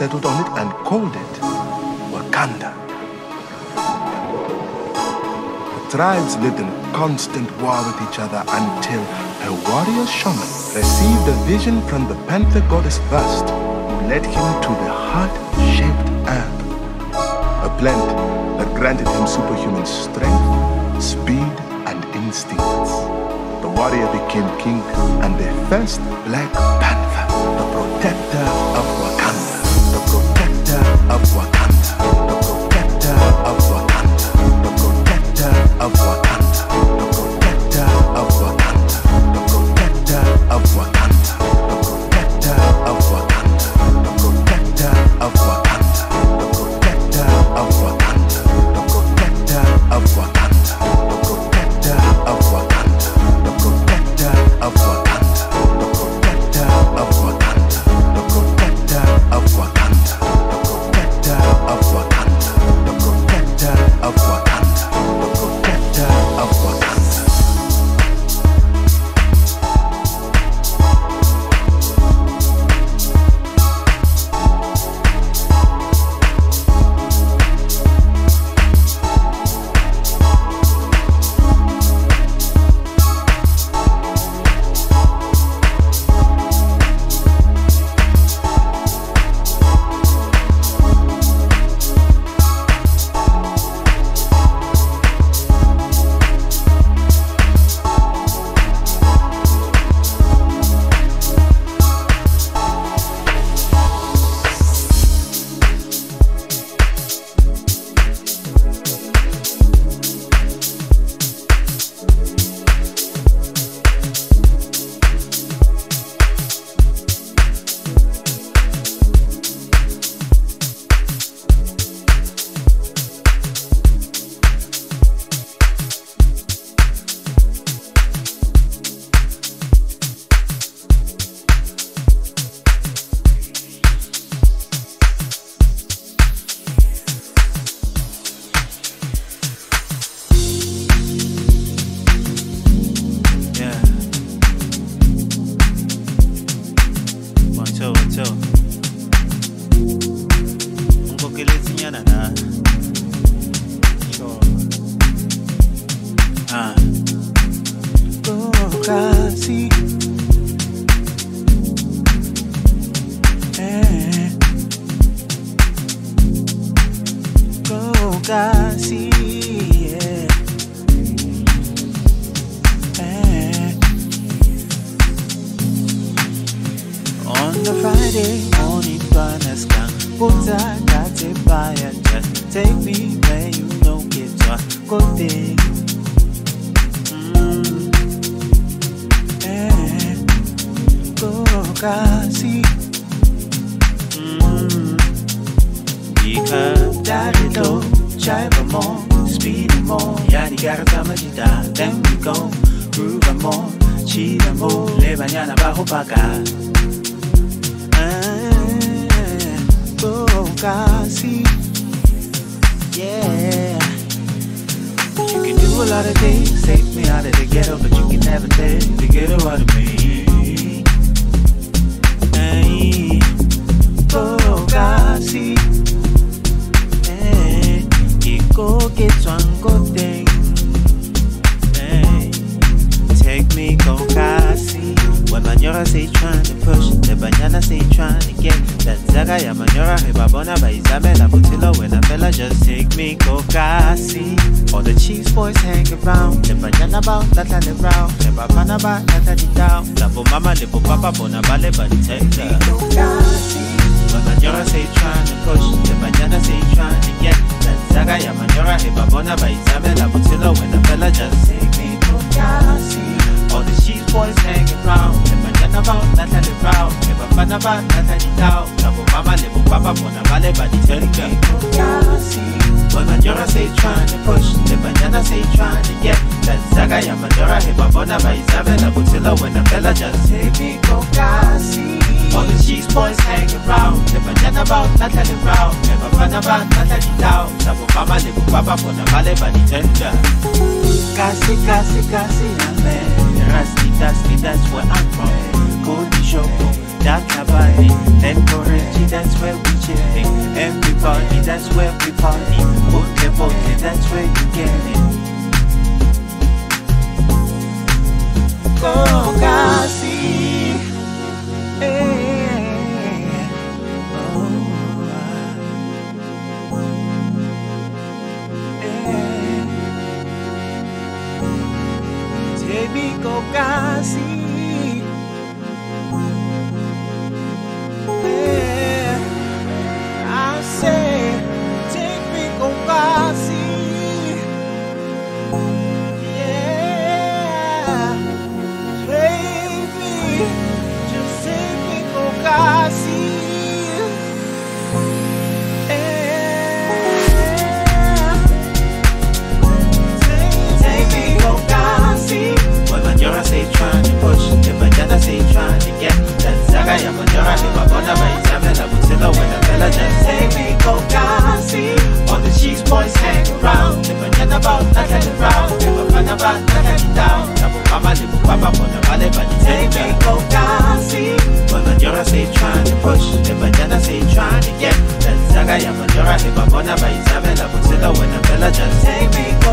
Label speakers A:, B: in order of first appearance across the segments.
A: settled on it and called it Wakanda. The tribes lived in constant war with each other until a warrior shaman received a vision from the panther goddess Bast, who led him to the heart-shaped herb, a plant that granted him superhuman strength, speed, and instincts. The warrior became king and the first Black Panther, the protector of Wakanda,
B: Friday morning, Buenos Puta kate baya Just take me where you know thing. Mm. eh, Go kasi daddy low, drive more, more. Then we go Groove more, chill more. Le mañana bajo pa' acá casi. Yeah. You can do a lot of things, take me out of the ghetto, but you can never take the ghetto out of me. Hey, oh, go casi. Hey, you go get one good thing. Hey, take me go. When Manora say trying to push, the banana say trying to get that zaga ya Manora hebabona by Isabella Butilla when I fella just take me go kasi. All the cheese boys hang around, the banana bout that and around, the babana ba that and the down, la bo mama le bo papa bona vale but tender. When Manora say trying to push, the banana say trying to get that zaga ya Manora hebabona by Isabella Butilla when I fella just take me go boys hanging round. If I turn about, that's how they proud. If I find about, that's how they doubt. Double mama, little papa, bona vale, but they tell you. But Majora say trying to push, the banana say trying to get that Zaga ya Majora, hey babona by Isabella Butilla when the fella just take me go gassy. All the cheese boys hanging round, the banana about, not telling round, never fun about, not telling down. Double mama, little papa, bona vale, but they tell you. Gassy, gassy, gassy, amen. Exactly, that's where I'm from. Bodhijobo, that Kabale, and Koreji, that's where we chilling. Everybody, that's where we party. Bote Bote, that's where you get it. Go, Kasi. Hey. Eh. de mi caucasia. nevajana seitsvanike tanzaka yamutora nevabona vaizame nakutsika wena vela jaseikokazi All the cheese boys hang around. Nevajana If I round. Nevafana va nakani down. Navomama nevopapa vona vale vanitseikokazi trying to push.
C: Nevajana seitsvanike tanzaka yamutora nevabona vaizame nakutsika wena vela jaseiko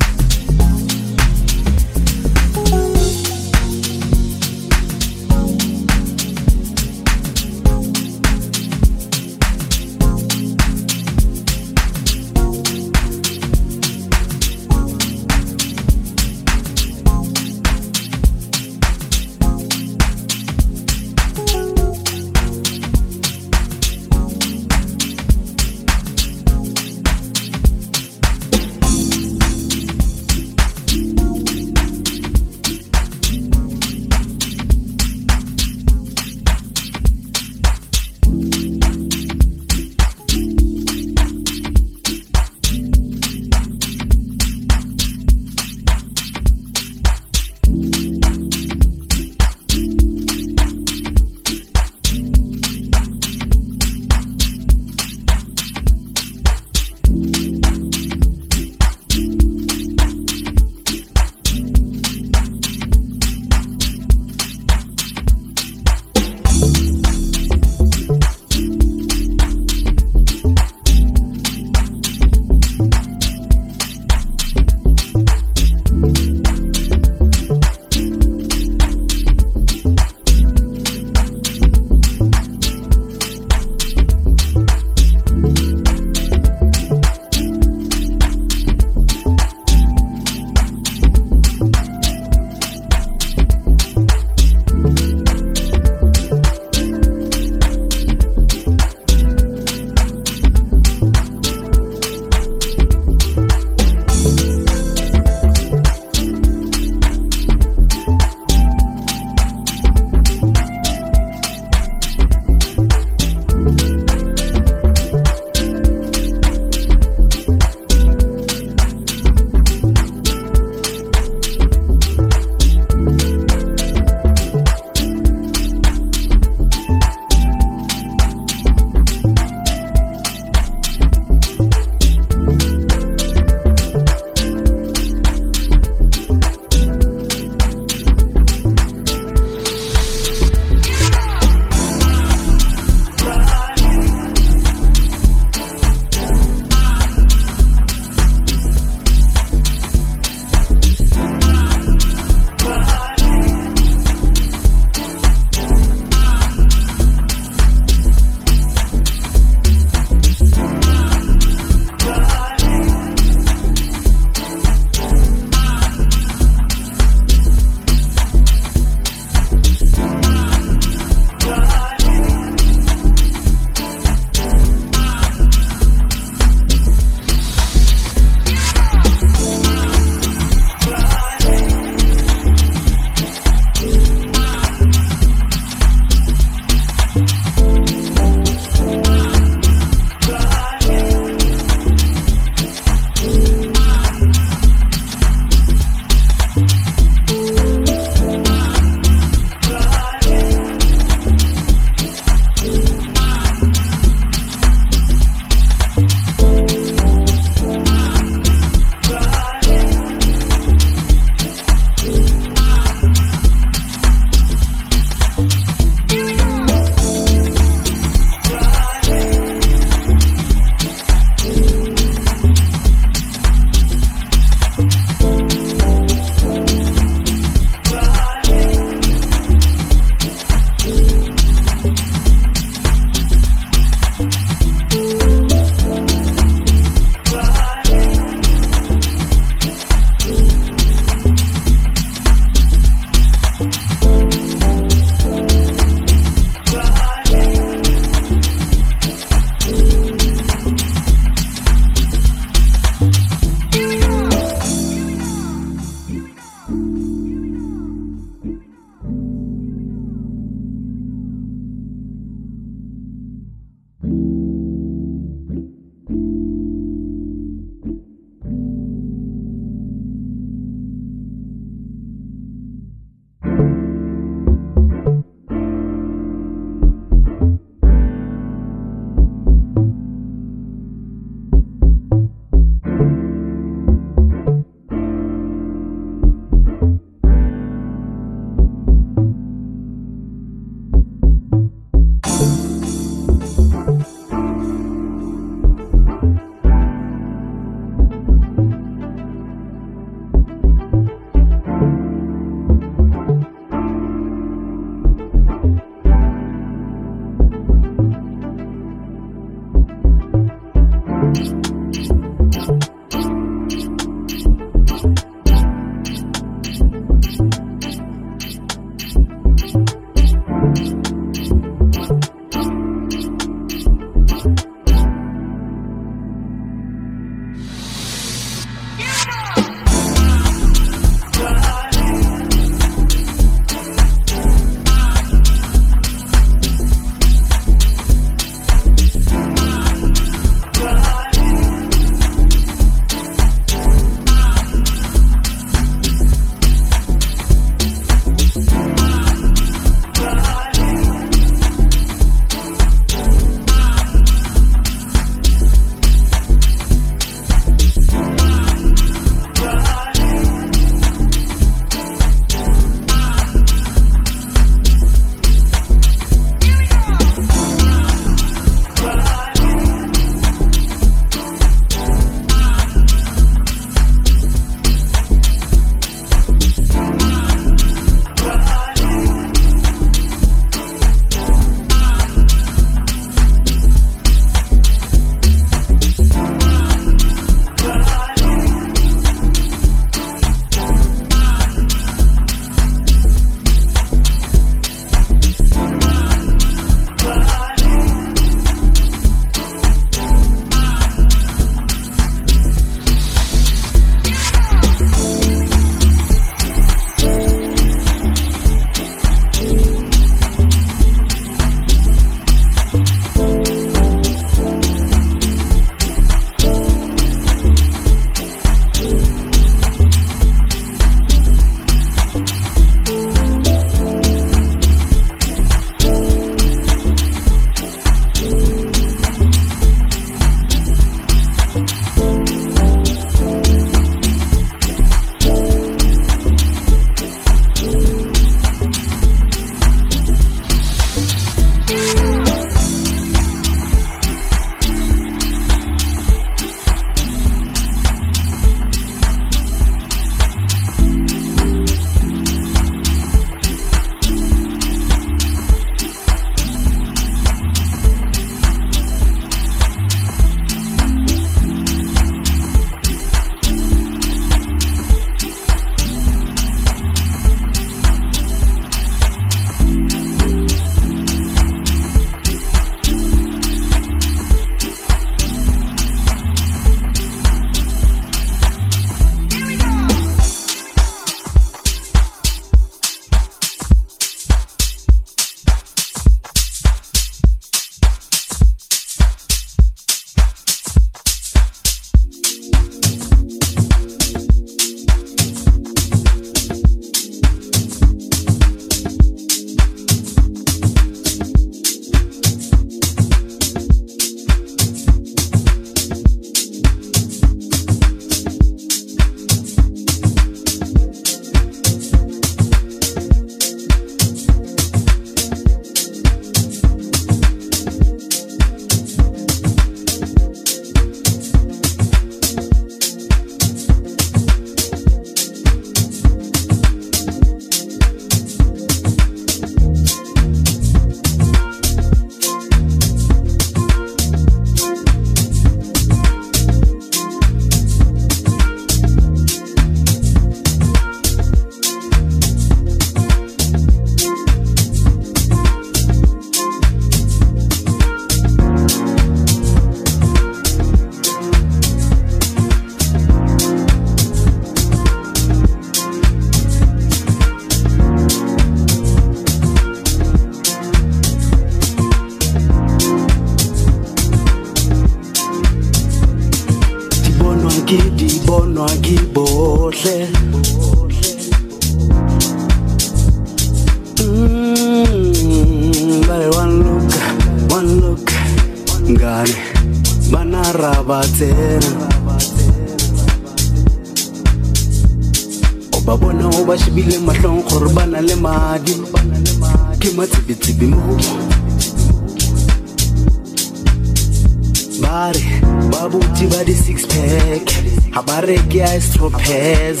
C: ga ba reke a stropes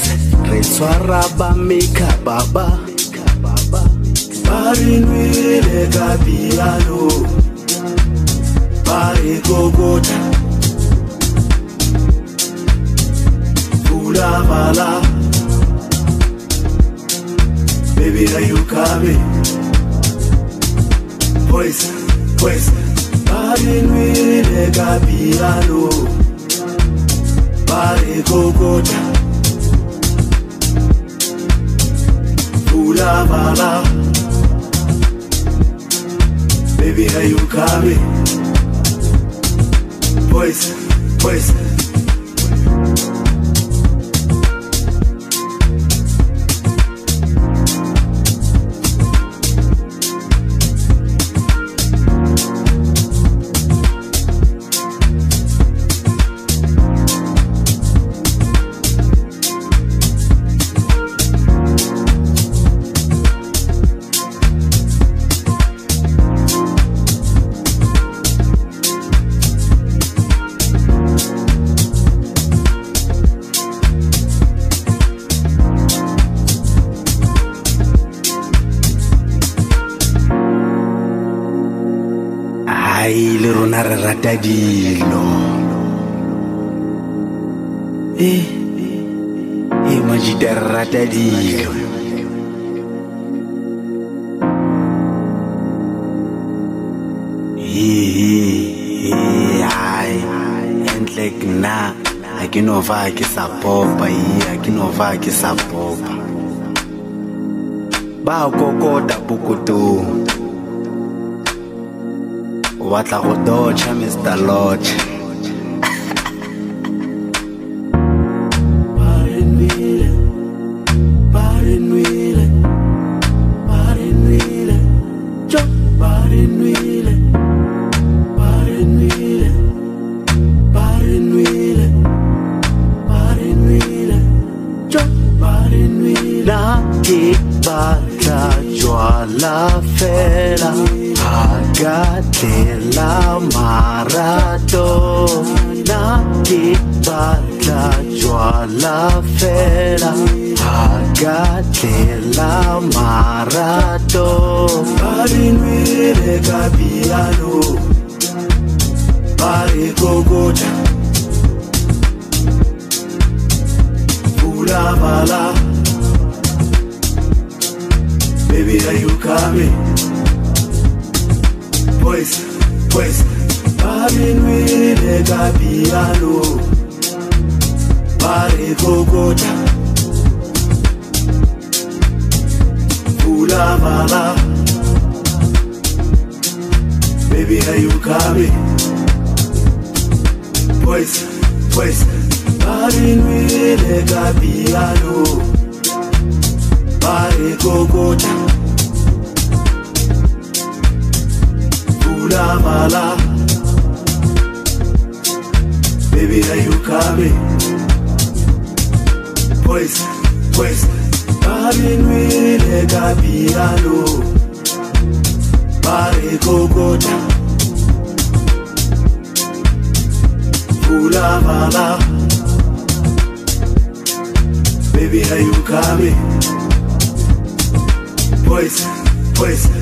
C: re tshwara ba make baba. Ba re nwele ka piano ba re kokota. Pula bala. Baby are you coming? Boys boys ba re nwele ka piano pula bala Baby, are you coming? Boys, boys. Dilo e eh, e eh, eh, majita re rata dilo ai entle nna a ke no fa ke sa popa a ke no fa ke ba kokota pokotong o batla go dodge mr lodge ka tlela marato ba re nwele ka piano ba re kokota pula bala Baby, are you coming? Boys, boys, Babin wile ka Pula mala Baby, are you coming? Boys, boys, Babin wile ka piano Pare kokota Pula mala Baby, are you coming? Boys, boys, Babin wile ka piano Pare kokota Pula mala Baby, are you coming? Boys, boys.